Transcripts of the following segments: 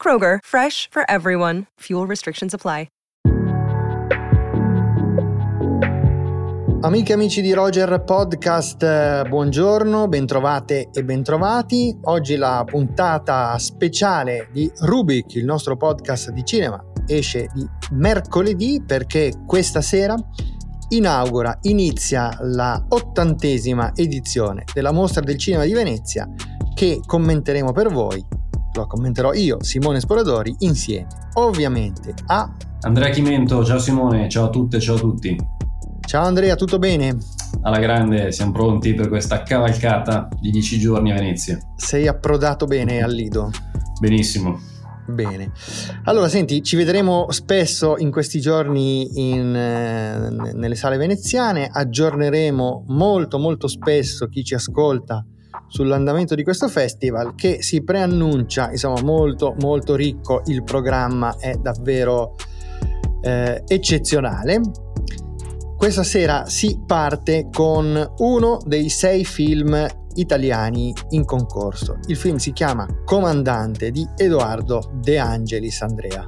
Kroger, fresh for everyone. Fuel restrictions apply. Amiche e amici di Roger Podcast, buongiorno, bentrovate e bentrovati. Oggi la puntata speciale di Rubik, il nostro podcast di cinema, esce di mercoledì perché questa sera inaugura, inizia la ottantesima edizione della Mostra del Cinema di Venezia che commenteremo per voi, lo commenterò io, Simone Sporadori, insieme ovviamente a Andrea Chimento, ciao Simone, ciao a tutte, ciao a tutti. Ciao Andrea, tutto bene? Alla grande, siamo pronti per questa cavalcata di 10 giorni a Venezia. Sei approdato bene al Lido? Benissimo. Bene. Allora, senti, ci vedremo spesso in questi giorni in, eh, nelle sale veneziane, aggiorneremo molto molto spesso chi ci ascolta sull'andamento di questo festival che si preannuncia, insomma, molto molto ricco, il programma è davvero eh, eccezionale questa sera si parte con uno dei sei film italiani in concorso. Il film si chiama Comandante di Edoardo De Angelis Andrea.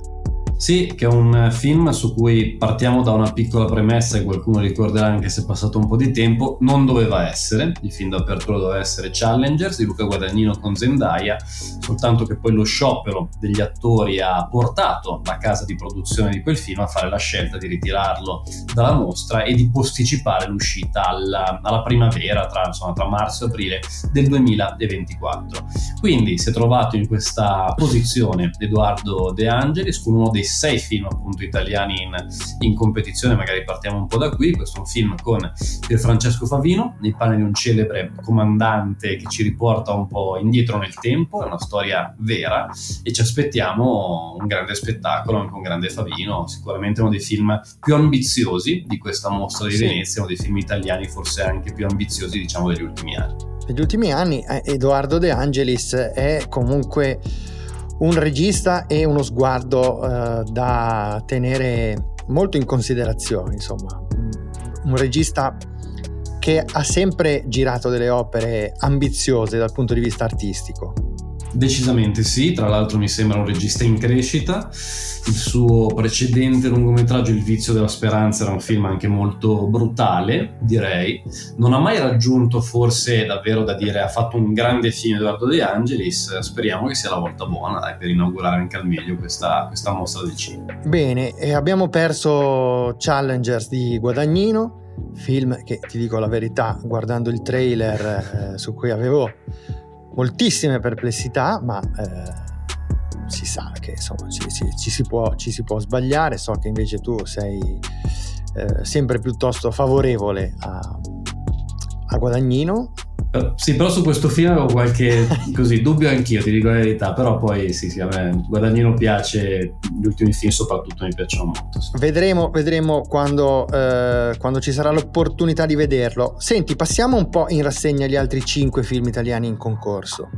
Sì, che è un film su cui partiamo da una piccola premessa e qualcuno ricorderà anche se è passato un po' di tempo, non doveva essere, il film d'apertura doveva essere Challengers di Luca Guadagnino con Zendaya, soltanto che poi lo sciopero degli attori ha portato la casa di produzione di quel film a fare la scelta di ritirarlo dalla mostra e di posticipare l'uscita alla, alla primavera, tra, insomma, tra marzo e aprile del 2024. Quindi si è trovato in questa posizione Edoardo De Angelis con uno dei sei film appunto italiani in, in, competizione, magari partiamo un po' da qui, questo è un film con Francesco Favino, nei panni di un celebre comandante che ci riporta un po' indietro nel tempo, è una storia vera e ci aspettiamo un grande spettacolo, anche un grande Favino, sicuramente uno dei film più ambiziosi di questa mostra di sì. Venezia, uno dei film italiani forse anche più ambiziosi diciamo degli ultimi anni. Negli ultimi anni eh, Edoardo De Angelis è comunque un regista e uno sguardo eh, da tenere molto in considerazione, insomma, un regista che ha sempre girato delle opere ambiziose dal punto di vista artistico. Decisamente sì, tra l'altro mi sembra un regista in crescita. Il suo precedente lungometraggio Il vizio della speranza era un film anche molto brutale, direi. Non ha mai raggiunto forse davvero da dire ha fatto un grande film Edoardo De Angelis. Speriamo che sia la volta buona dai, per inaugurare anche al meglio questa, questa mostra del cinema. Bene, abbiamo perso Challengers di Guadagnino, film che ti dico la verità, guardando il trailer eh, su cui avevo moltissime perplessità, ma eh, si sa che insomma ci, ci, ci, si può, ci, si può, sbagliare. So che invece tu sei eh, sempre piuttosto favorevole a, a Guadagnino sì, però su questo film avevo qualche così, dubbio anch'io, ti dico la verità, però poi sì, sì, a me Guadagnino piace, gli ultimi film soprattutto mi piacciono molto. Sì. Vedremo, vedremo quando, eh, quando, ci sarà l'opportunità di vederlo. Senti, passiamo un po' in rassegna gli altri cinque film italiani in concorso.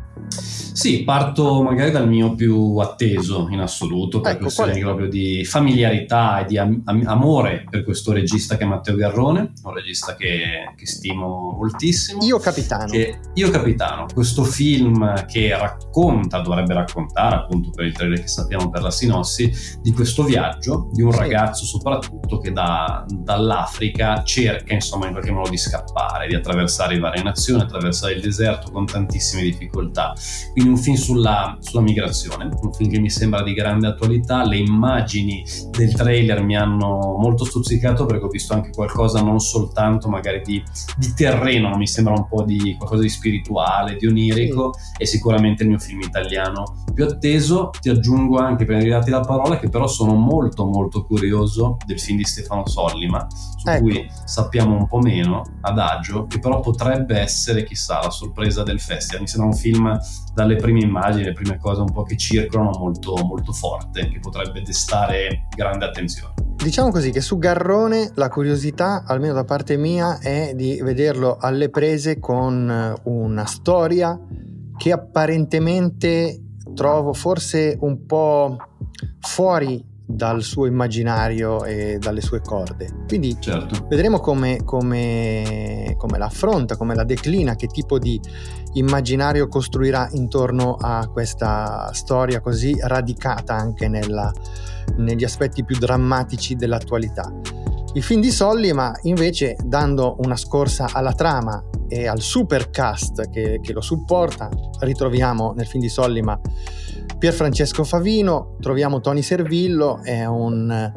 Sì, parto magari dal mio più atteso in assoluto, per ecco, questioni proprio di familiarità e di am- amore per questo regista che è Matteo Garrone, un regista che, che stimo moltissimo. Io capitano. Che, Io capitano, questo film che racconta, dovrebbe raccontare appunto per il trailer che sappiamo per la sinossi, di questo viaggio di un sì. ragazzo soprattutto che da, dall'Africa cerca insomma in qualche modo di scappare, di attraversare varie nazioni, attraversare il deserto con tantissime difficoltà quindi un film sulla, sulla, migrazione, un film che mi sembra di grande attualità. Le immagini del trailer mi hanno molto stuzzicato perché ho visto anche qualcosa non soltanto magari di, di terreno, mi sembra un po' di qualcosa di spirituale, di onirico sì. e sicuramente il mio film italiano più atteso. Ti aggiungo anche, prima di darti la parola, che però sono molto molto curioso del film di Stefano Sollima, su ecco. cui sappiamo un po' meno, Adagio, che però potrebbe essere, chissà, la sorpresa del festival. Mi sembra un film dalle le prime immagini, le prime cose un po' che circolano molto, molto forte, che potrebbe destare grande attenzione. Diciamo così che su Garrone la curiosità, almeno da parte mia, è di vederlo alle prese con una storia che apparentemente trovo forse un po' fuori dal suo immaginario e dalle sue corde. Quindi certo. vedremo come, come, come la affronta, come la declina, che tipo di immaginario costruirà intorno a questa storia così radicata anche nella, negli aspetti più drammatici dell'attualità. Il film di Sollima invece dando una scorsa alla trama e al supercast che, che lo supporta, ritroviamo nel film di Sollima Pier Francesco Favino, troviamo Tony Servillo, è un,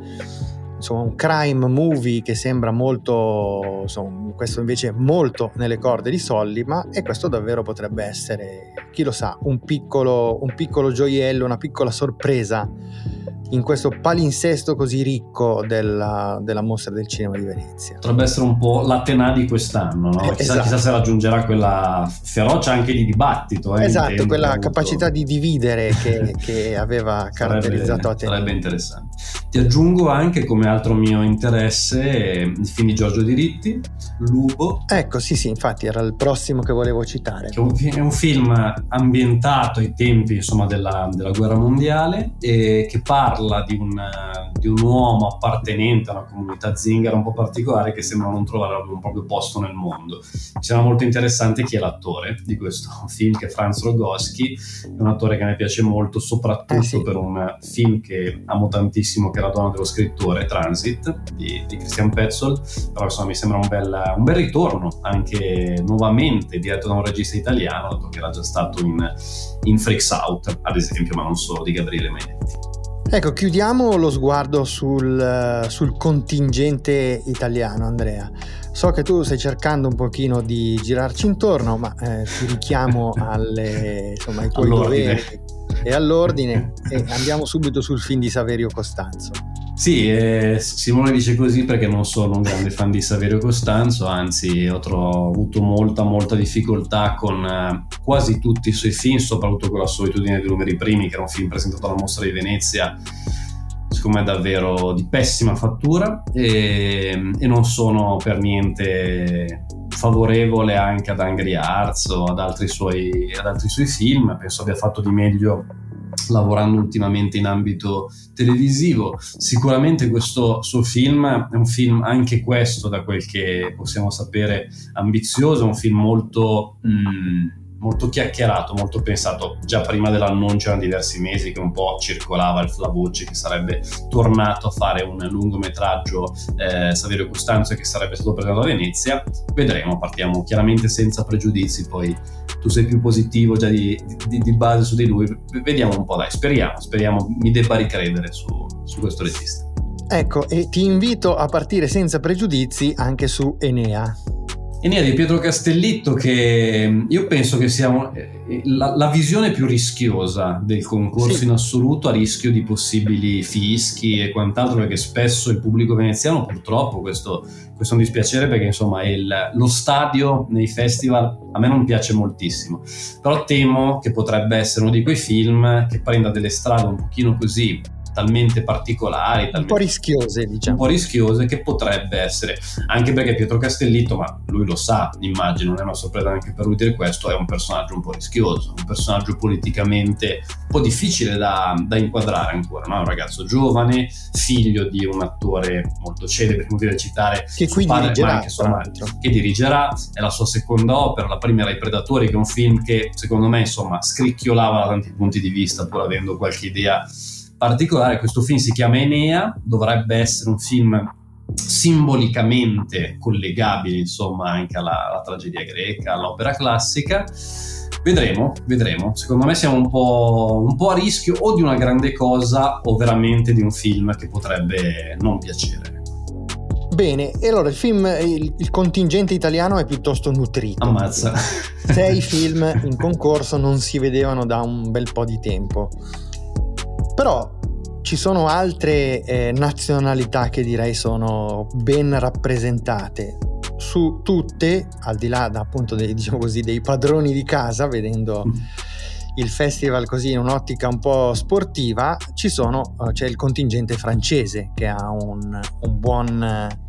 insomma, un crime movie che sembra molto, insomma, questo invece molto nelle corde di Sollima e questo davvero potrebbe essere, chi lo sa, un piccolo, un piccolo gioiello, una piccola sorpresa in questo palinsesto così ricco della, della, mostra del cinema di Venezia. Potrebbe essere un po' l'Atena di quest'anno, no? chissà, esatto. chissà, se raggiungerà quella ferocia anche di dibattito. Eh, esatto, quella avuto... capacità di dividere che, che aveva caratterizzato Atena. Sarebbe interessante. Ti aggiungo anche come altro mio interesse il film di Giorgio Diritti, Lubo. Ecco, sì, sì, infatti era il prossimo che volevo citare. Che è un film ambientato ai tempi insomma, della, della guerra mondiale e che parla parla di un, di un, uomo appartenente a una comunità zingara un po' particolare che sembra non trovare un proprio posto nel mondo. Mi sembra molto interessante chi è l'attore di questo film, che è Franz Rogoschi, è un attore che a me piace molto, soprattutto eh sì. per un film che amo tantissimo, che è La donna dello scrittore, Transit, di, di Christian Petzold, però insomma mi sembra un bel, un bel ritorno, anche nuovamente diretto da un regista italiano, dato che era già stato in, in Freaks Out, ad esempio, ma non solo, di Gabriele Menetti. Ecco, chiudiamo lo sguardo sul, sul, contingente italiano, Andrea. So che tu stai cercando un pochino di girarci intorno, ma eh, ti richiamo alle, insomma, ai tuoi all'ordine. doveri e all'ordine e andiamo subito sul film di Saverio Costanzo. Sì, eh, Simone dice così perché non sono un grande fan di Saverio Costanzo, anzi ho, tro- avuto molta molta difficoltà con eh, quasi tutti i suoi film, soprattutto con la solitudine dei numeri primi, che era un film presentato alla Mostra di Venezia, secondo me davvero di pessima fattura e, e non sono per niente favorevole anche ad Angry Arts o ad altri suoi, ad altri suoi film, penso abbia fatto di meglio lavorando ultimamente in ambito televisivo. Sicuramente questo suo film è un film anche questo, da quel che possiamo sapere, ambizioso, un film molto... Mm, molto chiacchierato, molto pensato. Già prima dell'annuncio erano diversi mesi che un po' circolava la voce che sarebbe tornato a fare un lungometraggio eh, Saverio Costanzo che sarebbe stato presentato a Venezia. Vedremo, partiamo chiaramente senza pregiudizi, poi tu sei più positivo già di, di, di base su di lui. Vediamo un po', dai, speriamo, speriamo mi debba ricredere su, su questo regista. Ecco, e ti invito a partire senza pregiudizi anche su Enea. Enea di Pietro Castellitto che mm, io penso che sia eh, la, la visione più rischiosa del concorso sì. in assoluto a rischio di possibili fischi e quant'altro perché spesso il pubblico veneziano purtroppo questo, questo è un dispiacere perché insomma il, lo stadio nei festival a me non piace moltissimo però temo che potrebbe essere uno di quei film che prenda delle strade un pochino così talmente particolari, talmente, un po' rischiose, diciamo. Un po' rischiose che potrebbe essere, anche perché Pietro Castellitto, ma lui lo sa, immagino, non è una sorpresa anche per lui dire questo, è un personaggio un po' rischioso, un personaggio politicamente un po' difficile da, da inquadrare ancora, no? un ragazzo giovane, figlio di un attore molto celebre, inutile citare, che qui padre, dirigerà, insomma, che dirigerà, è la sua seconda opera, la prima era I Predatori, che è un film che secondo me insomma scricchiolava da tanti punti di vista, pur avendo qualche idea particolare, questo film si chiama Enea, dovrebbe essere un film simbolicamente collegabile insomma anche alla, alla tragedia greca, all'opera classica. Vedremo, vedremo. Secondo me siamo un po', un po', a rischio o di una grande cosa o veramente di un film che potrebbe non piacere. Bene, e allora il film, il, il contingente italiano è piuttosto nutrito. Ammazza. Sei film in concorso non si vedevano da un bel po' di tempo. Però ci sono altre eh, nazionalità che direi sono ben rappresentate su tutte, al di là da, appunto dei, diciamo così, dei padroni di casa, vedendo mm. il festival così in un'ottica un po' sportiva, ci sono, eh, c'è il contingente francese che ha un, un buon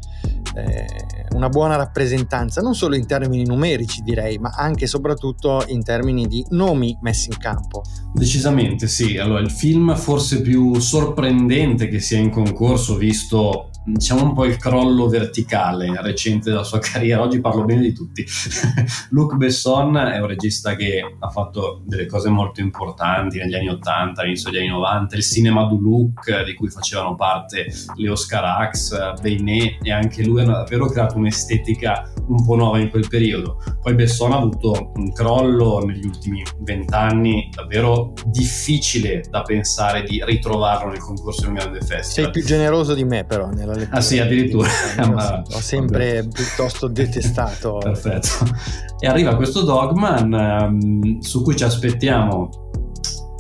eh, una buona rappresentanza, non solo in termini numerici direi, ma anche e soprattutto in termini di nomi messi in campo. Decisamente sì, allora il film forse più sorprendente che sia in concorso visto diciamo un po' il crollo verticale recente della sua carriera, oggi parlo bene di tutti. Luc Besson è un regista che ha fatto delle cose molto importanti negli anni 80, all'inizio degli anni 90, il cinema du Luc di cui facevano parte le Oscar Axe, Beinet e anche lui ha davvero creato un'estetica un po' nuova in quel periodo. Poi Besson ha avuto un crollo negli ultimi vent'anni davvero difficile da pensare di ritrovarlo nel concorso di un grande festival. Sei più generoso di me però nella lettura. Ah sì, addirittura. Ma, ho sempre vabbè. piuttosto detestato. Perfetto. E arriva questo Dogman um, su cui ci aspettiamo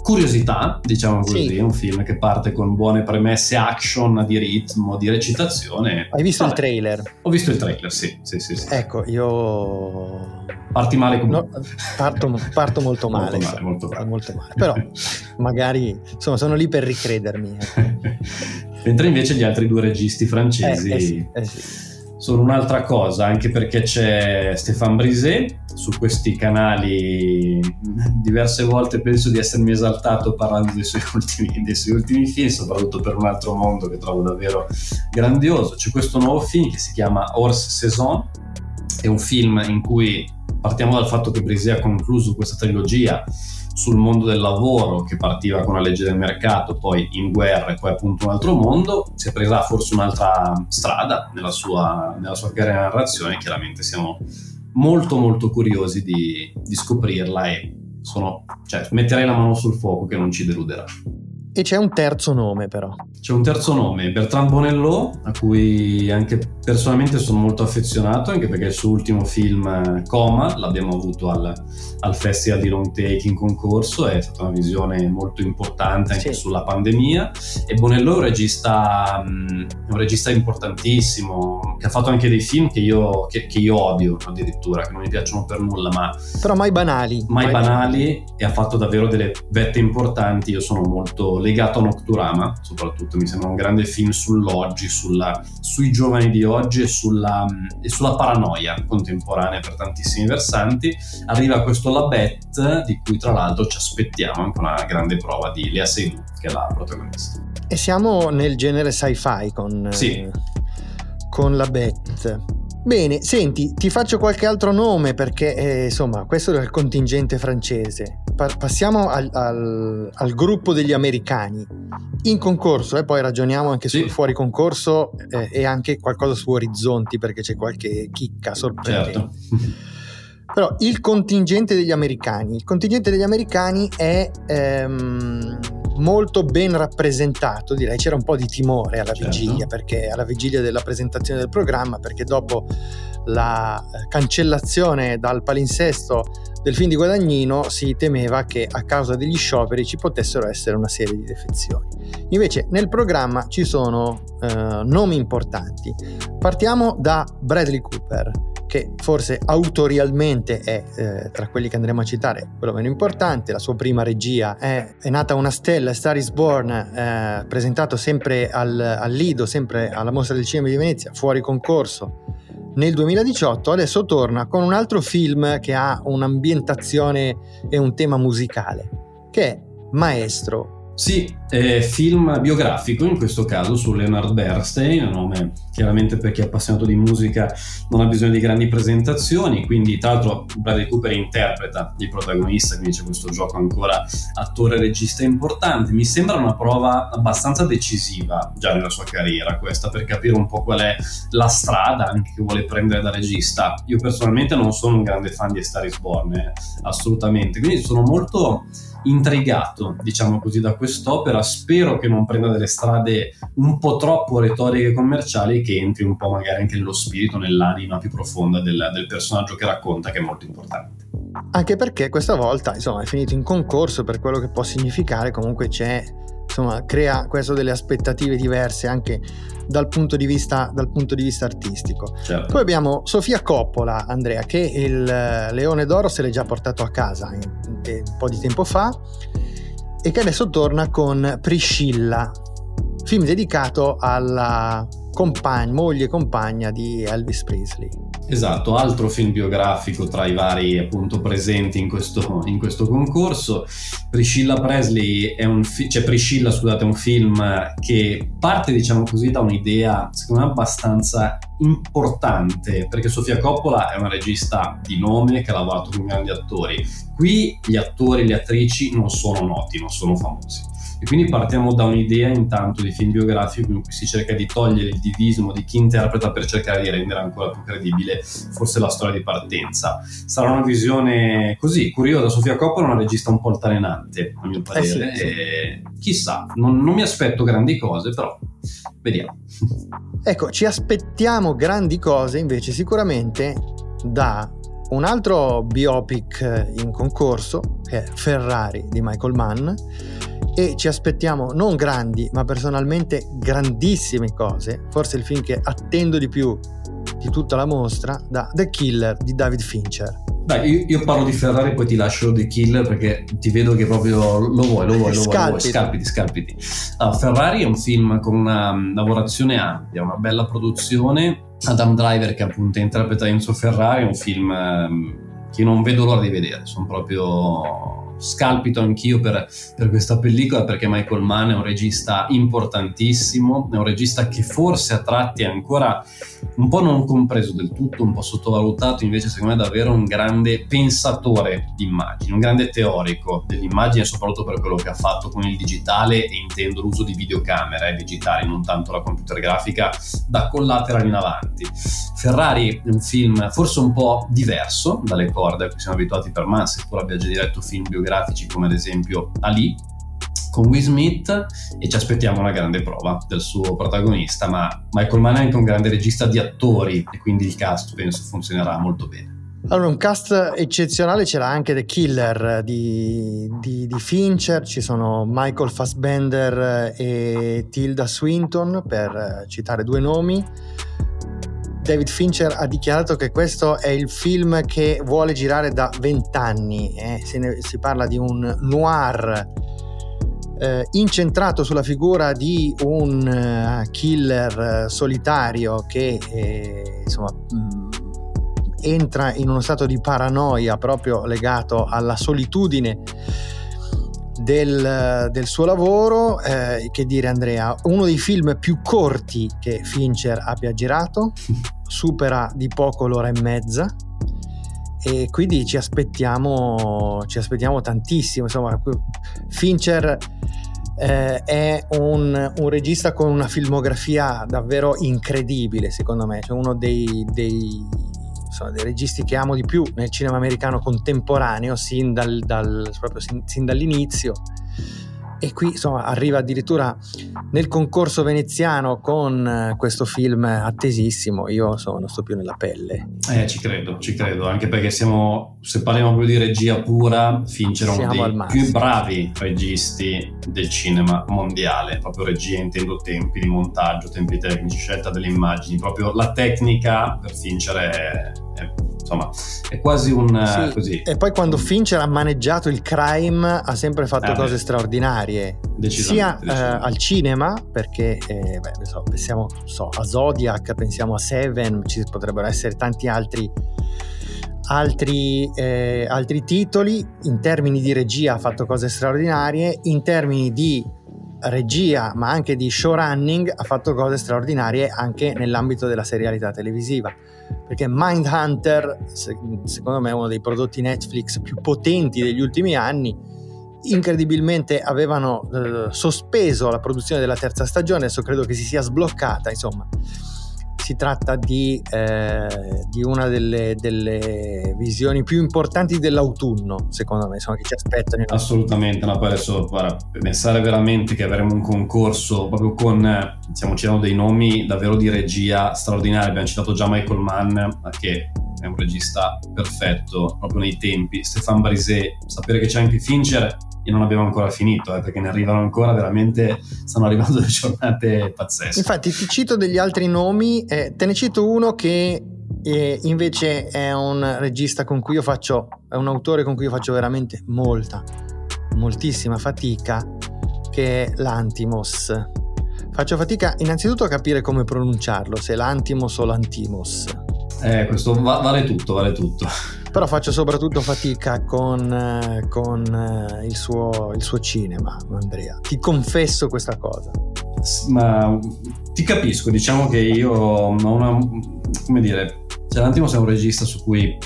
curiosità, diciamo così, sì. un film che parte con buone premesse action di ritmo, di recitazione. Hai visto Vabbè. il trailer? Ho visto il trailer, sì, sì, sì. sì. Ecco, io... Parti male comunque. No, parto, parto, molto male. molto male, molto male. molto male. Però magari, insomma, sono lì per ricredermi. Mentre invece gli altri due registi francesi... Eh, eh sì, eh sì sono un'altra cosa, anche perché c'è Stéphane Brisé su questi canali diverse volte penso di essermi esaltato parlando dei suoi ultimi, dei suoi ultimi film, soprattutto per un altro mondo che trovo davvero grandioso. C'è questo nuovo film che si chiama Horse Saison, è un film in cui partiamo dal fatto che Brisé ha concluso questa trilogia sul mondo del lavoro che partiva con la legge del mercato, poi in guerra e poi appunto un altro mondo, si presa forse un'altra strada nella sua, nella sua carriera narrazione, chiaramente siamo molto molto curiosi di, di scoprirla e sono, cioè, metterei la mano sul fuoco che non ci deluderà. E c'è un terzo nome però. C'è un terzo nome, Bertrand Bonello, a cui anche personalmente sono molto affezionato, anche perché il suo ultimo film eh, Coma l'abbiamo avuto al, al Festival di Long Take in concorso, è stata una visione molto importante anche sì. sulla pandemia e Bonello è un regista, mm, un regista importantissimo, che ha fatto anche dei film che io, che, che io, odio addirittura, che non mi piacciono per nulla, ma... Però mai banali. Mai, mai banali, banali e ha fatto davvero delle vette importanti, io sono molto legato a Nocturama, soprattutto mi sembra un grande film sull'oggi, sulla, sui giovani di oggi e sulla, e sulla, paranoia contemporanea per tantissimi versanti. Arriva questo Labette, di cui tra l'altro ci aspettiamo anche una grande prova di Lea Seydoux, che è la protagonista. E siamo nel genere sci-fi con, sì. Con Labette. Bene, senti, ti faccio qualche altro nome perché eh, insomma questo è il contingente francese. Pa- passiamo al, al, al, gruppo degli americani. In concorso, e eh, poi ragioniamo anche sì. sul fuori concorso eh, e anche qualcosa su Orizzonti perché c'è qualche chicca sorprendente. Certo. Però il contingente degli americani, il contingente degli americani è... Ehm, molto ben rappresentato, direi c'era un po' di timore alla certo. vigilia, perché alla vigilia della presentazione del programma, perché dopo la eh, cancellazione dal palinsesto del film di Guadagnino si temeva che a causa degli scioperi ci potessero essere una serie di defezioni. Invece nel programma ci sono eh, nomi importanti. Partiamo da Bradley Cooper, che forse autorialmente è eh, tra quelli che andremo a citare quello meno importante. La sua prima regia è, è nata una stella, Star is Born, eh, presentato sempre al, al Lido, sempre alla Mostra del Cinema di Venezia, fuori concorso nel 2018, adesso torna con un altro film che ha un'ambientazione e un tema musicale, che è Maestro, sì, eh, film biografico in questo caso su Leonard Bernstein, un nome chiaramente per chi è appassionato di musica non ha bisogno di grandi presentazioni, quindi tra l'altro Bradley Cooper interpreta il protagonista, quindi c'è questo gioco ancora attore-regista importante. Mi sembra una prova abbastanza decisiva già nella sua carriera questa per capire un po' qual è la strada anche che vuole prendere da regista. Io personalmente non sono un grande fan di Star is Born, eh, assolutamente, quindi sono molto intrigato, diciamo così, da quest'opera. Spero che non prenda delle strade un po' troppo retoriche commerciali e che entri un po' magari anche nello spirito, nell'anima più profonda del, del personaggio che racconta, che è molto importante. Anche perché questa volta, insomma, è finito in concorso per quello che può significare, comunque c'è insomma crea questo delle aspettative diverse anche dal punto di vista, dal punto di vista artistico. Certo. Poi abbiamo Sofia Coppola, Andrea, che il Leone d'Oro se l'è già portato a casa un po' di tempo fa e che adesso torna con Priscilla, film dedicato alla compagna, moglie e compagna di Elvis Presley. Esatto, altro film biografico tra i vari appunto presenti in questo, in questo concorso. Priscilla Presley è un fi- cioè Priscilla, scusate, un film che parte, diciamo così, da un'idea secondo me abbastanza importante, perché Sofia Coppola è una regista di nome che ha lavorato con grandi attori. Qui gli attori e le attrici non sono noti, non sono famosi e quindi partiamo da un'idea intanto di film biografico in cui si cerca di togliere il divismo di chi interpreta per cercare di rendere ancora più credibile forse la storia di partenza. Sarà una visione così, curiosa. Sofia Coppola è una regista un po' altalenante, a mio parere. Eh sì, sì. chissà, non, non mi aspetto grandi cose, però vediamo. Ecco, ci aspettiamo grandi cose invece sicuramente da un altro biopic in concorso, che è Ferrari di Michael Mann, e ci aspettiamo non grandi, ma personalmente grandissime cose, forse il film che attendo di più di tutta la mostra, da The Killer di David Fincher. Dai, io, io, parlo di Ferrari poi ti lascio The Killer perché ti vedo che proprio lo vuoi, lo vuoi, lo vuoi, lo vuoi. scalpiti, scalpiti. Allora, Ferrari è un film con una lavorazione ampia, una bella produzione. Adam Driver che appunto interpreta Enzo Ferrari è un film ehm, che non vedo l'ora di vedere, sono proprio scalpito anch'io per, per, questa pellicola perché Michael Mann è un regista importantissimo, è un regista che forse a tratti è ancora un po' non compreso del tutto, un po' sottovalutato, invece secondo me è davvero un grande pensatore di immagini, un grande teorico dell'immagine, soprattutto per quello che ha fatto con il digitale e intendo l'uso di videocamere digitali, non tanto la computer grafica, da collateral in avanti. Ferrari è un film forse un po' diverso dalle corde a cui siamo abituati per Mann, seppur abbia già diretto film biografici come ad esempio Ali, con Will Smith e ci aspettiamo una grande prova del suo protagonista, ma Michael Mann è anche un grande regista di attori e quindi il cast penso funzionerà molto bene. Allora, un cast eccezionale c'era anche The Killer di, di, di, Fincher, ci sono Michael Fassbender e Tilda Swinton per citare due nomi. David Fincher ha dichiarato che questo è il film che vuole girare da vent'anni, eh? si parla di un noir eh, incentrato sulla figura di un uh, killer uh, solitario che eh, insomma mh, mm, entra in uno stato di paranoia proprio legato alla solitudine del, del suo lavoro, eh, che dire Andrea, uno dei film più corti che Fincher abbia girato, supera di poco l'ora e mezza. E quindi ci aspettiamo, ci aspettiamo tantissimo, insomma Fincher eh, è un, un, regista con una filmografia davvero incredibile secondo me, cioè uno dei, dei, insomma, dei, registi che amo di più nel cinema americano contemporaneo sin, dal, dal, sin, sin dall'inizio e qui insomma arriva addirittura nel concorso veneziano con eh, questo film attesissimo. Io insomma non sto più nella pelle. Eh ci credo ci credo. Anche perché siamo se parliamo più di regia pura Fincher è uno dei più bravi registi del cinema mondiale. Proprio regia intendo tempi di montaggio tempi tecnici scelta delle immagini. Proprio la tecnica per Fincher è, è insomma è quasi un sì, così. E poi quando Fincher ha maneggiato il crime ha sempre fatto eh, cose straordinarie, sia eh, al cinema, perché eh, beh, so, pensiamo so, a Zodiac, pensiamo a Seven, ci potrebbero essere tanti altri altri, eh, altri, titoli. In termini di regia ha fatto cose straordinarie, in termini di regia ma anche di showrunning ha fatto cose straordinarie anche nell'ambito della serialità televisiva. Perché Mindhunter secondo me è uno dei prodotti Netflix più potenti degli ultimi anni incredibilmente avevano eh, sospeso la produzione della terza stagione adesso credo che si sia sbloccata insomma si tratta di, eh, di una delle, delle, visioni più importanti dell'autunno, secondo me, insomma, che ci aspettano. Assolutamente, no, poi adesso guarda, pensare veramente che avremo un concorso proprio con, stiamo citando dei nomi davvero di regia straordinari, abbiamo citato già Michael Mann, che è un regista perfetto proprio nei tempi, Stefan Brisé, sapere che c'è anche Fincher e non abbiamo ancora finito, eh, perché ne arrivano ancora veramente, stanno arrivando delle giornate pazzesche. Infatti ti cito degli altri nomi, eh, te ne cito uno che eh, invece è un regista con cui io faccio, è un autore con cui io faccio veramente molta, moltissima fatica, che è l'Antimos. Faccio fatica innanzitutto a capire come pronunciarlo, se l'Antimos o l'Antimos. Eh, questo va- vale tutto, vale tutto però faccio soprattutto fatica con, eh, con eh, il, suo, il, suo, cinema, Andrea. Ti confesso questa cosa. Ma ti capisco, diciamo che io ho una... come dire, c'è Lantimos è un regista su cui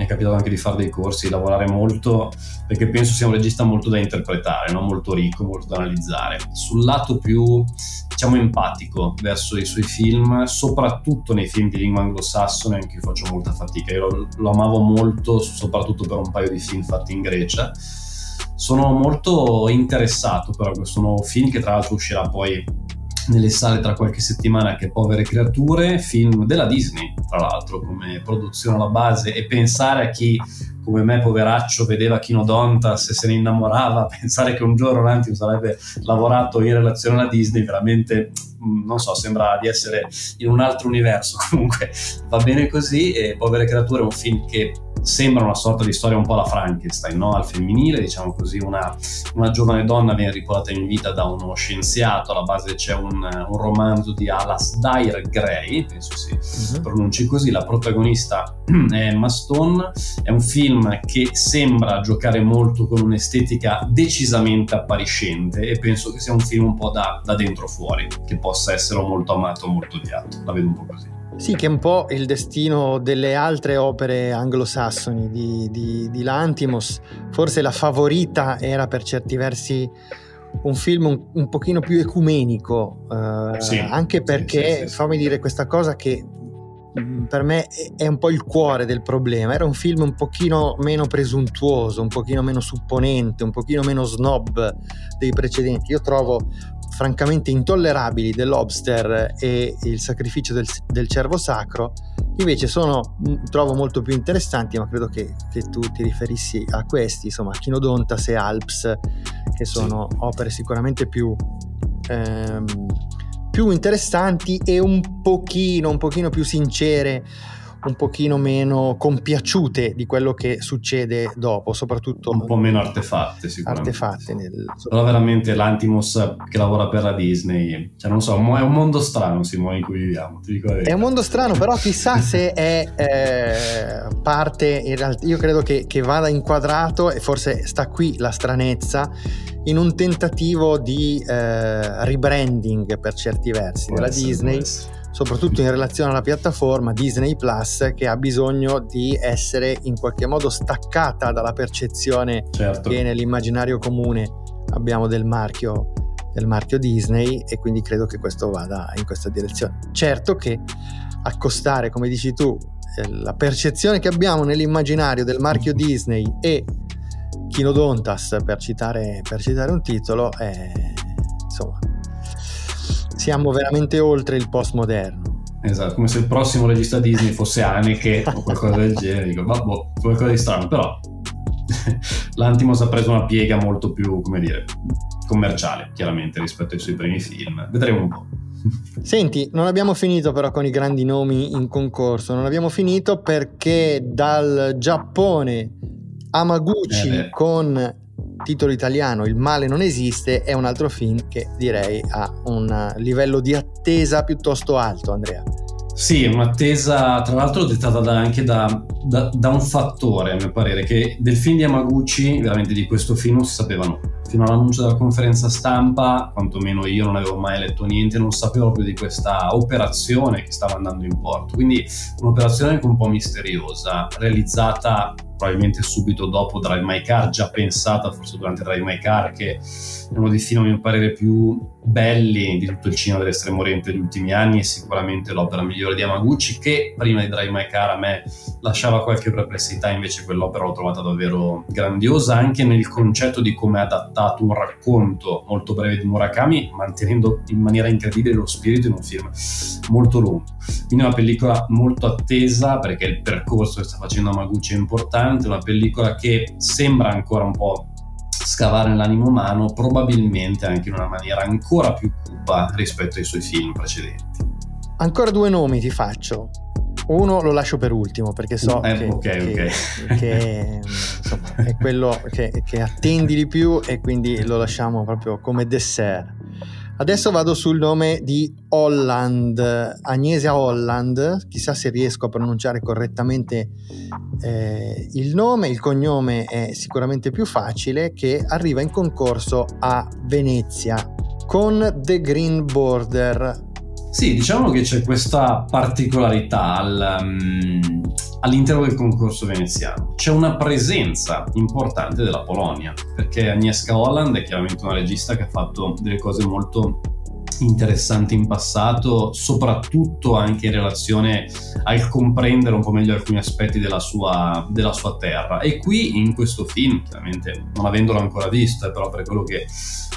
mi è capitato anche di fare dei corsi, lavorare molto, perché penso sia un regista molto da interpretare, no? molto ricco, molto da analizzare. Sul lato più, diciamo, empatico verso i suoi film, soprattutto nei film di lingua anglosassone, anche io faccio molta fatica. Io lo, lo amavo molto, soprattutto per un paio di film fatti in Grecia. Sono molto interessato però nuovo film che tra l'altro uscirà poi nelle sale tra qualche settimana che Povere Creature, film della Disney, tra l'altro, come produzione alla base, e pensare a chi come me, poveraccio, vedeva Kinodontas e se ne innamorava, pensare che un giorno Lantium sarebbe lavorato in relazione alla Disney, veramente, mm, non so, sembra di essere in un altro universo. Comunque va bene così e Povere Creature è un film che sembra una sorta di storia un po' alla Frankenstein, no? al femminile, diciamo così, una, una, giovane donna viene riportata in vita da uno scienziato, alla base c'è un, un romanzo di Alasdair Gray, penso si uh-huh. pronunci così, la protagonista è Emma Stone, è un film che sembra giocare molto con un'estetica decisamente appariscente e penso che sia un film un po' da, da dentro fuori, che possa essere molto amato o molto odiato, la vedo un po' così. Sì, che è un po' il destino delle altre opere anglosassoni di, di, di Lantimos. Forse la favorita era per certi versi un film un, un pochino più ecumenico, eh, sì, anche perché, sì, sì, fammi dire questa cosa che mm, per me è un po' il cuore del problema. Era un film un pochino meno presuntuoso, un pochino meno supponente, un pochino meno snob dei precedenti. Io trovo francamente intollerabili The Lobster e il sacrificio del, del cervo sacro invece sono mm, trovo molto più interessanti ma credo che, che tu ti riferissi a questi insomma Chinodontas e Alps che sono opere sicuramente più ehm, più interessanti e un pochino un pochino più sincere un pochino meno compiaciute di quello che succede dopo, soprattutto un po' meno artefatte sicuramente. Artefatte nel... Però veramente l'Antimos che lavora per la Disney, cioè non so, è un mondo strano Simone in cui viviamo, È un mondo strano, però chissà se è eh, parte, in realtà io credo che, che vada inquadrato e forse sta qui la stranezza in un tentativo di eh, rebranding per certi versi della essere, Disney soprattutto in relazione alla piattaforma Disney Plus che ha bisogno di essere in qualche modo staccata dalla percezione certo. che nell'immaginario comune abbiamo del marchio, del marchio Disney e quindi credo che questo vada in questa direzione. Certo che accostare, come dici tu, eh, la percezione che abbiamo nell'immaginario del marchio Disney e Kinodontas, per citare, per citare un titolo, è, insomma, siamo veramente oltre il postmoderno. Esatto, come se il prossimo regista Disney fosse Haneke o qualcosa del genere, dico, vabbè, qualcosa di strano, però l'Antimos ha preso una piega molto più, come dire, commerciale, chiaramente, rispetto ai suoi primi film. Vedremo un po'. Senti, non abbiamo finito però con i grandi nomi in concorso, non abbiamo finito perché dal Giappone Amaguchi eh con titolo italiano Il male non esiste è un altro film che direi ha un livello di attesa piuttosto alto, Andrea. Sì, un'attesa tra l'altro dettata da, anche da, da, da, un fattore, a mio parere, che del film di Yamaguchi, veramente di questo film, non si sapeva nulla. Fino all'annuncio della conferenza stampa, quantomeno io non avevo mai letto niente, non sapevo proprio di questa operazione che stava andando in porto. Quindi un'operazione anche un po' misteriosa, realizzata probabilmente subito dopo Drive My Car, già pensata forse durante Drive My Car, che è uno dei film a mio parere più belli di tutto il cinema dell'estremo oriente degli ultimi anni e sicuramente l'opera migliore di Amaguchi che prima di Drive My Car a me lasciava qualche perplessità invece quell'opera l'ho trovata davvero grandiosa anche nel concetto di come ha adattato un racconto molto breve di Murakami mantenendo in maniera incredibile lo spirito in un film molto lungo quindi una pellicola molto attesa perché il percorso che sta facendo Amaguchi è importante una pellicola che sembra ancora un po' scavare nell'animo umano, probabilmente anche in una maniera ancora più cupa rispetto ai suoi film precedenti. Ancora due nomi ti faccio. Uno lo lascio per ultimo perché so eh, che, okay, che, okay. che insomma, è quello che, che attendi di più e quindi lo lasciamo proprio come dessert. Adesso vado sul nome di Holland, Agnesia Holland, chissà se riesco a pronunciare correttamente eh, il nome, il cognome è sicuramente più facile, che arriva in concorso a Venezia con The Green Border. Sì, diciamo che c'è questa particolarità al, um, all'interno del concorso veneziano. C'è una presenza importante della Polonia, perché Agnieszka Holland è chiaramente una regista che ha fatto delle cose molto interessanti in passato, soprattutto anche in relazione al comprendere un po' meglio alcuni aspetti della sua, della sua terra. E qui in questo film, chiaramente non avendolo ancora visto, è però per quello che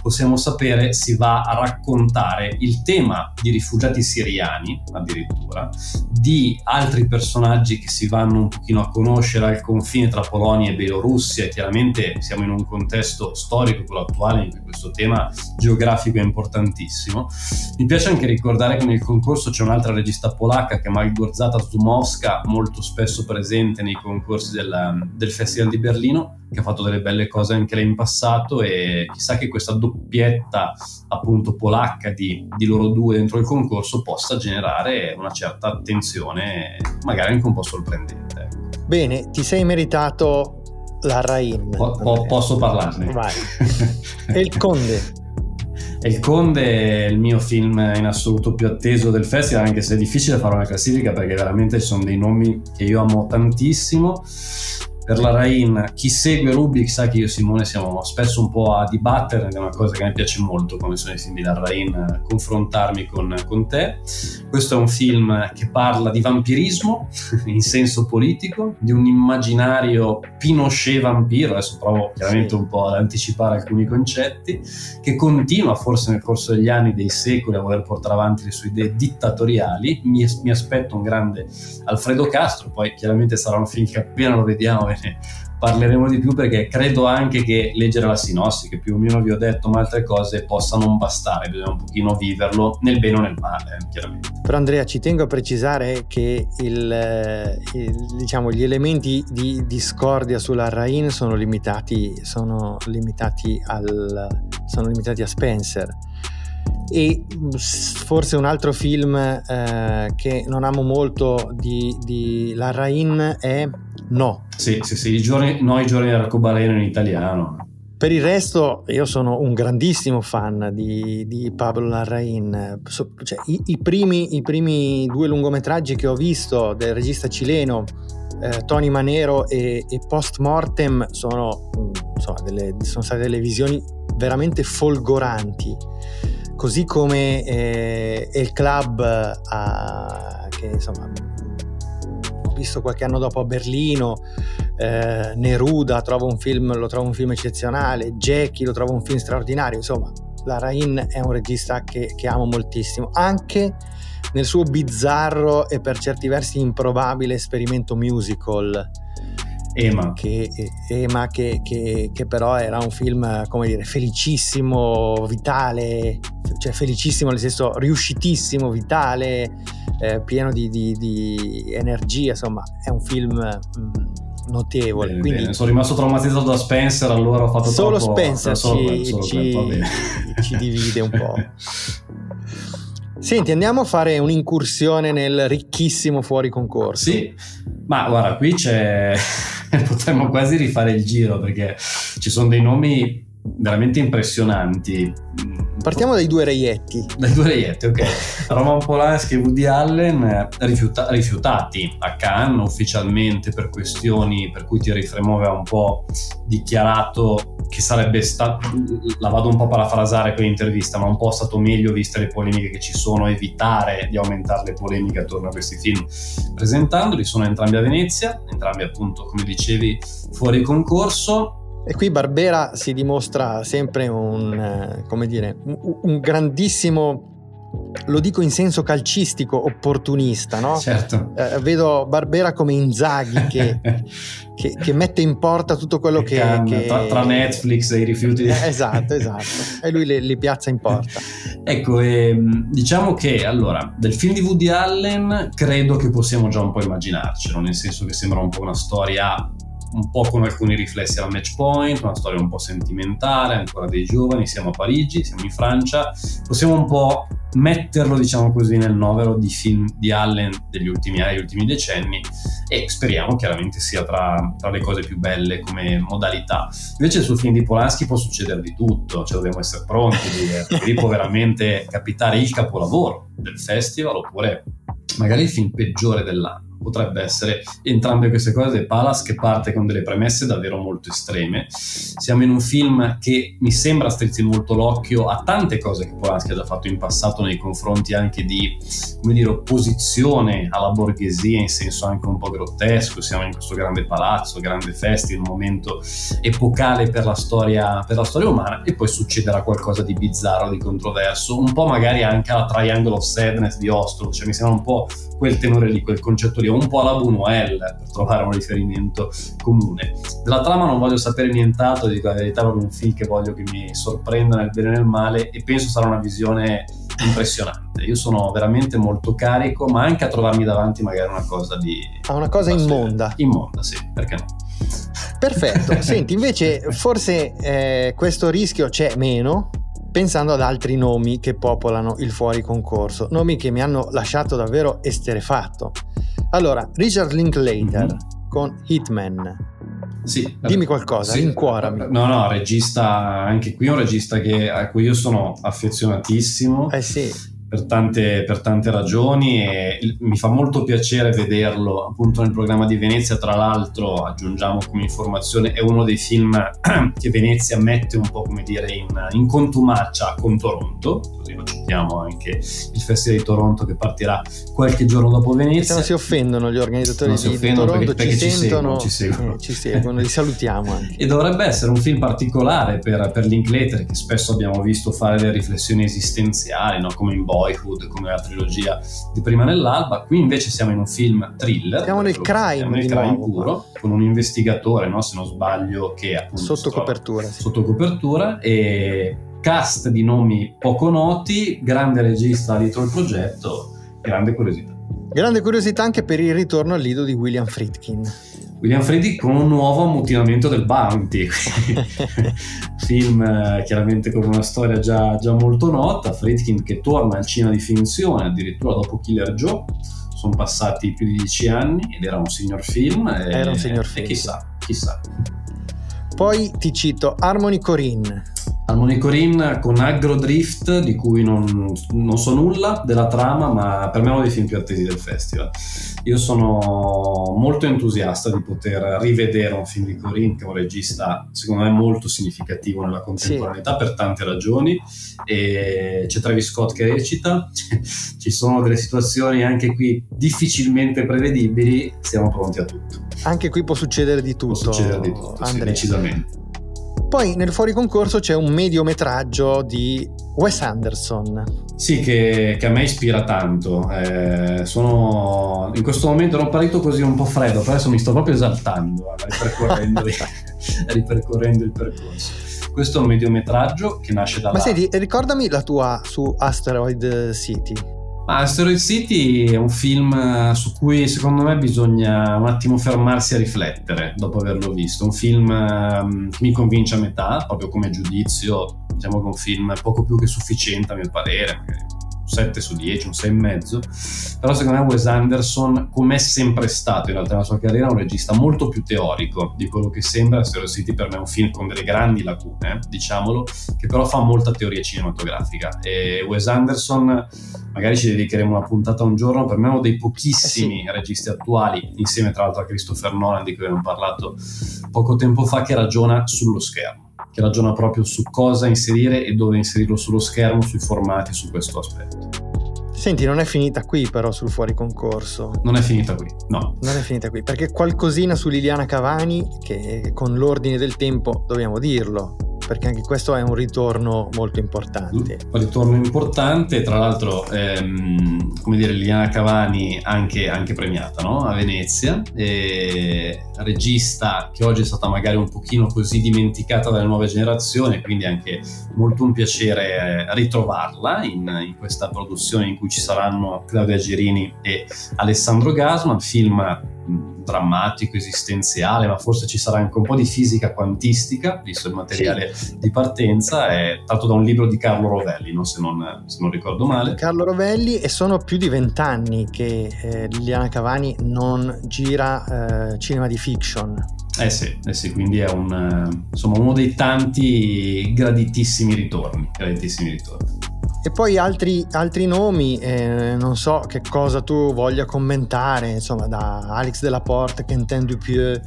possiamo sapere, si va a raccontare il tema di rifugiati siriani, addirittura, di altri personaggi che si vanno un pochino a conoscere al confine tra Polonia e Bielorussia. Chiaramente siamo in un contesto storico, quello attuale, in cui questo tema geografico è importantissimo. Mi piace anche ricordare che nel concorso c'è un'altra regista polacca che è Malgorzata Zumowska, molto spesso presente nei concorsi del, del Festival di Berlino, che ha fatto delle belle cose anche lei in passato e chissà che questa doppietta appunto polacca di, di loro due dentro il concorso possa generare una certa attenzione, magari anche un po' sorprendente. Bene, ti sei meritato la Rain. Po- po- posso parlarne? Vai. e il Conde. Il Conde è il mio film in assoluto più atteso del festival, anche se è difficile fare una classifica perché veramente ci sono dei nomi che io amo tantissimo per la Rain, chi segue Rubik sa che io e Simone siamo spesso un po' a dibattere ed è una cosa che mi piace molto come sono i film di Rain confrontarmi con, con, te. Questo è un film che parla di vampirismo in senso politico di un immaginario Pinochet vampiro adesso provo chiaramente un po' ad anticipare alcuni concetti che continua forse nel corso degli anni dei secoli a voler portare avanti le sue idee dittatoriali. Mi, mi aspetto un grande Alfredo Castro poi chiaramente sarà un film che appena lo vediamo ne parleremo di più perché credo anche che leggere la sinossi, che più o meno vi ho detto, ma altre cose possa non bastare, bisogna un pochino viverlo nel bene o nel male, eh, chiaramente. Però Andrea ci tengo a precisare che il, eh, il, diciamo, gli elementi di discordia sulla Rain sono limitati, sono limitati, al, sono limitati a Spencer e forse un altro film eh, che non amo molto di, di Larrain è No. Sì, sì, sì, i giorni, no, i giorni dell'arcobaleno in italiano. Per il resto io sono un grandissimo fan di, di Pablo Larrain, so, cioè, i, i, primi, i, primi, due lungometraggi che ho visto del regista cileno eh, Tony Manero e, e Post Mortem sono, insomma, delle, sono state delle visioni veramente folgoranti così come eh, il club a, che insomma visto qualche anno dopo a Berlino eh, Neruda trovo un film, lo trovo un film eccezionale Jackie lo trovo un film straordinario insomma la Rain è un regista che, che amo moltissimo anche nel suo bizzarro e per certi versi improbabile esperimento musical Ema. Che, Ema che, che, che, però era un film, come dire, felicissimo, vitale, cioè felicissimo nel senso riuscitissimo, vitale, eh, pieno di, di, di, energia, insomma è un film mh, mm, notevole. Bene, Quindi, bene. Sono rimasto traumatizzato da Spencer, allora ho fatto solo troppo, Spencer solo, ci, solo ci, ci divide un po'. Senti, andiamo a fare un'incursione nel ricchissimo fuori concorso. Sì, ma guarda, qui c'è. potremmo quasi rifare il giro perché ci sono dei nomi veramente impressionanti. Partiamo dai due reietti. Dai due reietti, ok. Roman Polanski e Woody Allen eh, rifiuta- rifiutati a Cannes ufficialmente per questioni per cui Thierry Fremont aveva un po' dichiarato che sarebbe stato, la vado un po' a parafrasare quell'intervista, ma un po' stato meglio viste le polemiche che ci sono, evitare di aumentare le polemiche attorno a questi film presentandoli. Sono entrambi a Venezia, entrambi appunto come dicevi fuori concorso e qui Barbera si dimostra sempre un, eh, come dire, un, un grandissimo lo dico in senso calcistico, opportunista, no? Certo. Eh, vedo Barbera come Inzaghi che, che, che, mette in porta tutto quello che... che tra, tra, Netflix e i rifiuti. Eh, esatto, esatto. e lui li, li piazza in porta. ecco, ehm, diciamo che allora, del film di Woody Allen credo che possiamo già un po' immaginarcelo, nel senso che sembra un po' una storia un po' con alcuni riflessi alla match point, una storia un po' sentimentale, ancora dei giovani, siamo a Parigi, siamo in Francia, possiamo un po' metterlo, diciamo così, nel novero di film di Allen degli ultimi anni, degli ultimi decenni e speriamo chiaramente sia tra, tra, le cose più belle come modalità. Invece sul film di Polanski può succedere di tutto, cioè dobbiamo essere pronti, lì può veramente capitare il capolavoro del festival oppure magari il film peggiore dell'anno potrebbe essere entrambe queste cose. Palace che parte con delle premesse davvero molto estreme. Siamo in un film che mi sembra strizzi molto l'occhio a tante cose che Polanski ha già fatto in passato nei confronti anche di, come dire, opposizione alla borghesia in senso anche un po' grottesco. Siamo in questo grande palazzo, grande festa, in un momento epocale per la storia, per la storia umana e poi succederà qualcosa di bizzarro, di controverso, un po' magari anche alla Triangle of Sadness di Ostro, cioè mi sembra un po' quel tenore lì, quel concetto lì, un po' alla Buñuel per trovare un riferimento comune. Della trama non voglio sapere nient'altro, dico la verità, è un film che voglio che mi sorprenda nel bene e nel male e penso sarà una visione impressionante. Io sono veramente molto carico, ma anche a trovarmi davanti magari una cosa di... Ah, una cosa immonda. Immonda, sì, perché no? Perfetto, senti, invece forse eh, questo rischio c'è meno pensando ad altri nomi che popolano il fuori concorso, nomi che mi hanno lasciato davvero esterefatto. Allora, Richard Linklater mm-hmm. con Hitman. Sì, Dimmi qualcosa, sì, rincuorami. No, no, regista, anche qui un regista che, a cui io sono affezionatissimo. Eh sì per tante, per tante, ragioni e mi fa molto piacere vederlo appunto nel programma di Venezia. Tra l'altro, aggiungiamo come informazione, è uno dei film che Venezia mette un po' come dire in, in contumacia con Toronto, così lo citiamo anche il Festival di Toronto che partirà qualche giorno dopo Venezia. Se non si offendono gli organizzatori non di, di Toronto, perché, perché ci, sentono, ci seguono, ci seguono, li salutiamo anche. E dovrebbe essere un film particolare per, per Linklater che spesso abbiamo visto fare delle riflessioni esistenziali, no? come in Boy Boyhood come la trilogia di Prima nell'alba. Qui invece siamo in un film thriller. Siamo nel crime, siamo nel crime puro, con un investigatore, no? se non sbaglio, che appunto sotto copertura. Sì. Sotto copertura e cast di nomi poco noti, grande regista dietro il progetto, grande curiosità. Grande curiosità anche per il ritorno al lido di William Friedkin. William Friedkin con un nuovo ammutinamento del Bounty, film eh, chiaramente con una storia già, già, molto nota, Friedkin che torna al cinema di finzione addirittura dopo Killer Joe, sono passati più di dieci anni ed era un signor film. E, era un signor film. E chissà, chissà. Poi ti cito Harmony Corinne. Harmony Corinne con Agro Drift, di cui non, non, so nulla della trama, ma per me è uno dei film più attesi del festival. Io sono molto entusiasta di poter rivedere un film di Corinne, che è un regista secondo me molto significativo nella contemporaneità sì. per tante ragioni. E c'è Travis Scott che recita, ci sono delle situazioni anche qui difficilmente prevedibili, siamo pronti a tutto. Anche qui può succedere di tutto. Può succedere di tutto, sì, decisamente. Poi nel fuori concorso c'è un mediometraggio di Wes Anderson. Sì, che, che a me ispira tanto. Eh, sono in questo momento ero parito così un po' freddo, però adesso mi sto proprio esaltando, eh, ripercorrendo, ripercorrendo il percorso. Questo è un mediometraggio che nasce dalla... Ma senti, ricordami la tua su Asteroid City. Ma Asteroid City è un film eh, su cui secondo me bisogna un attimo fermarsi a riflettere dopo averlo visto. Un film ehm, che mi convince a metà, proprio come giudizio, diciamo che è un film poco più che sufficiente a mio parere, magari 7 su 10, un 6,5. Però secondo me Wes Anderson, come è sempre stato in realtà nella sua carriera, è un regista molto più teorico di quello che sembra. Stereo City per me è un film con delle grandi lacune, diciamolo, che però fa molta teoria cinematografica. E Wes Anderson, magari ci dedicheremo una puntata un giorno, per me è uno dei pochissimi eh sì. registi attuali, insieme tra l'altro a Christopher Nolan, di cui abbiamo parlato poco tempo fa, che ragiona sullo schermo che ragiona proprio su cosa inserire e dove inserirlo sullo schermo, sui formati, su questo aspetto. Senti, non è finita qui però sul fuori concorso. Non è finita qui, no. Non è finita qui, perché qualcosina su Liliana Cavani, che con l'ordine del tempo dobbiamo dirlo, perché anche questo è un ritorno molto importante. Un ritorno importante, tra l'altro, ehm, come dire, Liliana Cavani anche, anche premiata no? a Venezia, regista che oggi è stata magari un pochino così dimenticata dalle nuove generazioni, quindi anche molto un piacere eh, ritrovarla in, in questa produzione in cui ci saranno Claudia Girini e Alessandro Gasman, film drammatico, esistenziale, ma forse ci sarà anche un po' di fisica quantistica, visto il materiale sì. di partenza, è tratto da un libro di Carlo Rovelli, no? se, non, se, non, ricordo male. Carlo Rovelli e sono più di vent'anni che eh, Liliana Cavani non gira eh, cinema di fiction. Eh sì, eh sì, quindi è un, insomma, uno dei tanti graditissimi ritorni, graditissimi ritorni. E poi altri, altri nomi, eh, non so che cosa tu voglia commentare, insomma, da Alex Della Porte, Quentin Dupieux,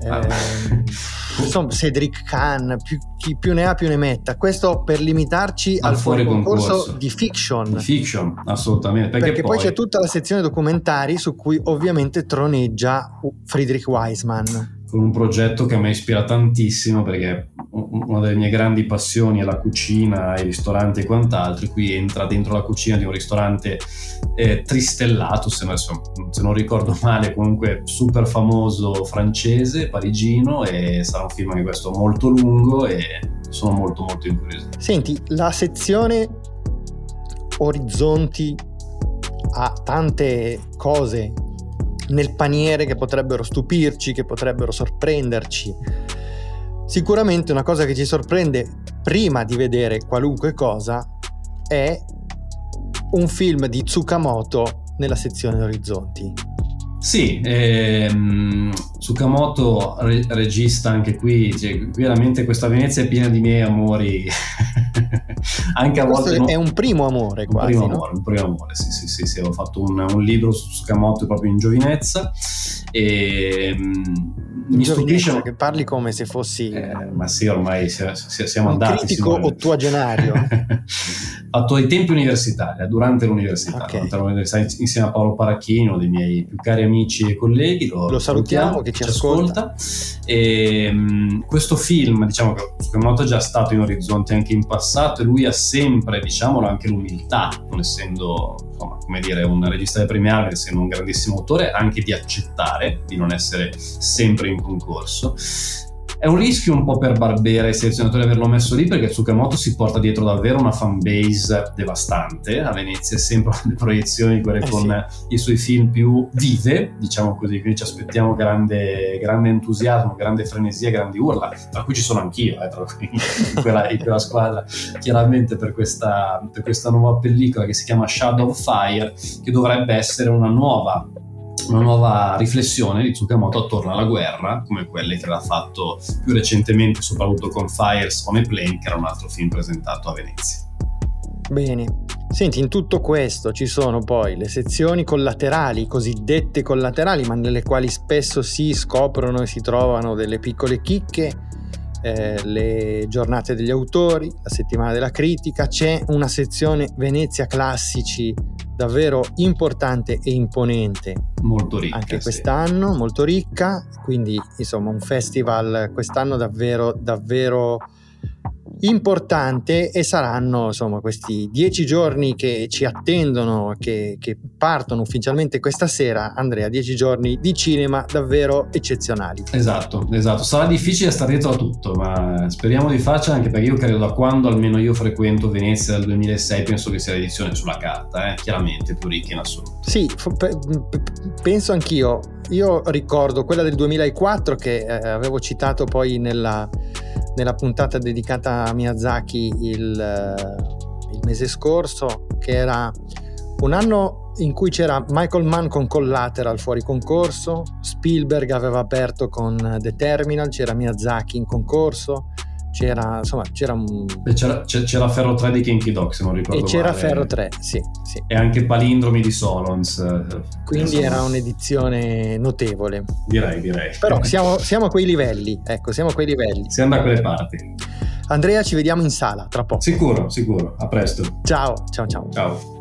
eh, ah. insomma, Cedric Kahn, più, chi più ne ha più ne metta. Questo per limitarci al, al fuori concorso, concorso di fiction. Di fiction, assolutamente. Perché, Perché poi... poi... c'è tutta la sezione documentari su cui ovviamente troneggia Friedrich Weisman con un progetto che a me ispira tantissimo perché una delle mie grandi passioni è la cucina, i ristoranti e quant'altro. Qui entra dentro la cucina di un ristorante eh, tristellato, se non, se non, ricordo male, comunque super famoso francese, parigino e sarà un film anche questo molto lungo e sono molto molto incuriosito. Senti, la sezione Orizzonti ha tante cose nel paniere che potrebbero stupirci, che potrebbero sorprenderci. Sicuramente una cosa che ci sorprende prima di vedere qualunque cosa è un film di Tsukamoto nella sezione Orizzonti. Sì, ehm, Tsukamoto re- regista anche qui, cioè, veramente questa Venezia è piena di miei amori, anche a volte... No? È un primo amore quasi, un primo no? amore, un primo amore, sì, sì, sì, sì, ho fatto un, un libro su Tsukamoto proprio in giovinezza e mm, mi stupisce... che parli come se fossi... Eh, ma sì, ormai siamo, andati... critico ottuagenario. fatto ai tempi universitari, durante l'università, okay. durante l'università insieme a Paolo Paracchini, uno dei miei più cari amici e colleghi. Lo, lo salutiamo, che ci, ascolta. ascolta. E, um, questo film, diciamo che Scamoto è già stato in orizzonte anche in passato e lui ha sempre, diciamolo, anche l'umiltà, non essendo, insomma, come dire, un regista di premiare, essendo un grandissimo autore, anche di accettare di non essere sempre in concorso è un rischio un po' per Barbera e selezionatori averlo messo lì perché Tsukamoto si porta dietro davvero una fanbase devastante. A Venezia è sempre le proiezioni quelle eh con sì. i suoi film più vive, diciamo così, quindi ci aspettiamo grande, grande, entusiasmo, grande frenesia, grandi urla, tra cui ci sono anch'io, eh, tra cui in quella, in quella squadra, chiaramente per questa, per questa nuova pellicola che si chiama Shadow of Fire, che dovrebbe essere una nuova una nuova riflessione di Tsukamoto attorno alla guerra, come quelle che aveva fatto più recentemente, soprattutto con Fires on a Plane, che era un altro film presentato a Venezia. Bene, senti, in tutto questo ci sono poi le sezioni collaterali, cosiddette collaterali, ma nelle quali spesso si scoprono e si trovano delle piccole chicche, eh, le giornate degli autori, la settimana della critica, c'è una sezione Venezia classici davvero importante e imponente. Molto ricca. Anche quest'anno, sì. molto ricca, quindi insomma un festival quest'anno davvero, davvero importante e saranno insomma questi dieci giorni che ci attendono, che, che, partono ufficialmente questa sera, Andrea, dieci giorni di cinema davvero eccezionali. Esatto, esatto, sarà difficile stare dietro a tutto, ma speriamo di farcela anche perché io credo da quando almeno io frequento Venezia dal 2006 penso che sia l'edizione sulla carta, eh? chiaramente più ricca in assoluto. Sì, penso anch'io, io ricordo quella del 2004 che eh, avevo citato poi nella nella puntata dedicata a Miyazaki il, eh, il mese scorso, che era un anno in cui c'era Michael Mann con Collateral fuori concorso, Spielberg aveva aperto con The Terminal, c'era Miyazaki in concorso, c'era insomma c'era un c'era, c'era Ferro 3 di Kinky Dog se non ricordo e c'era male. Ferro 3 sì, sì, e anche Palindromi di Solons quindi insomma. era un'edizione notevole. Direi direi. Però siamo, siamo a quei livelli ecco siamo a quei livelli. Siamo da quelle parti. Andrea ci vediamo in sala tra poco. Sicuro sicuro. A presto. Ciao ciao ciao. Ciao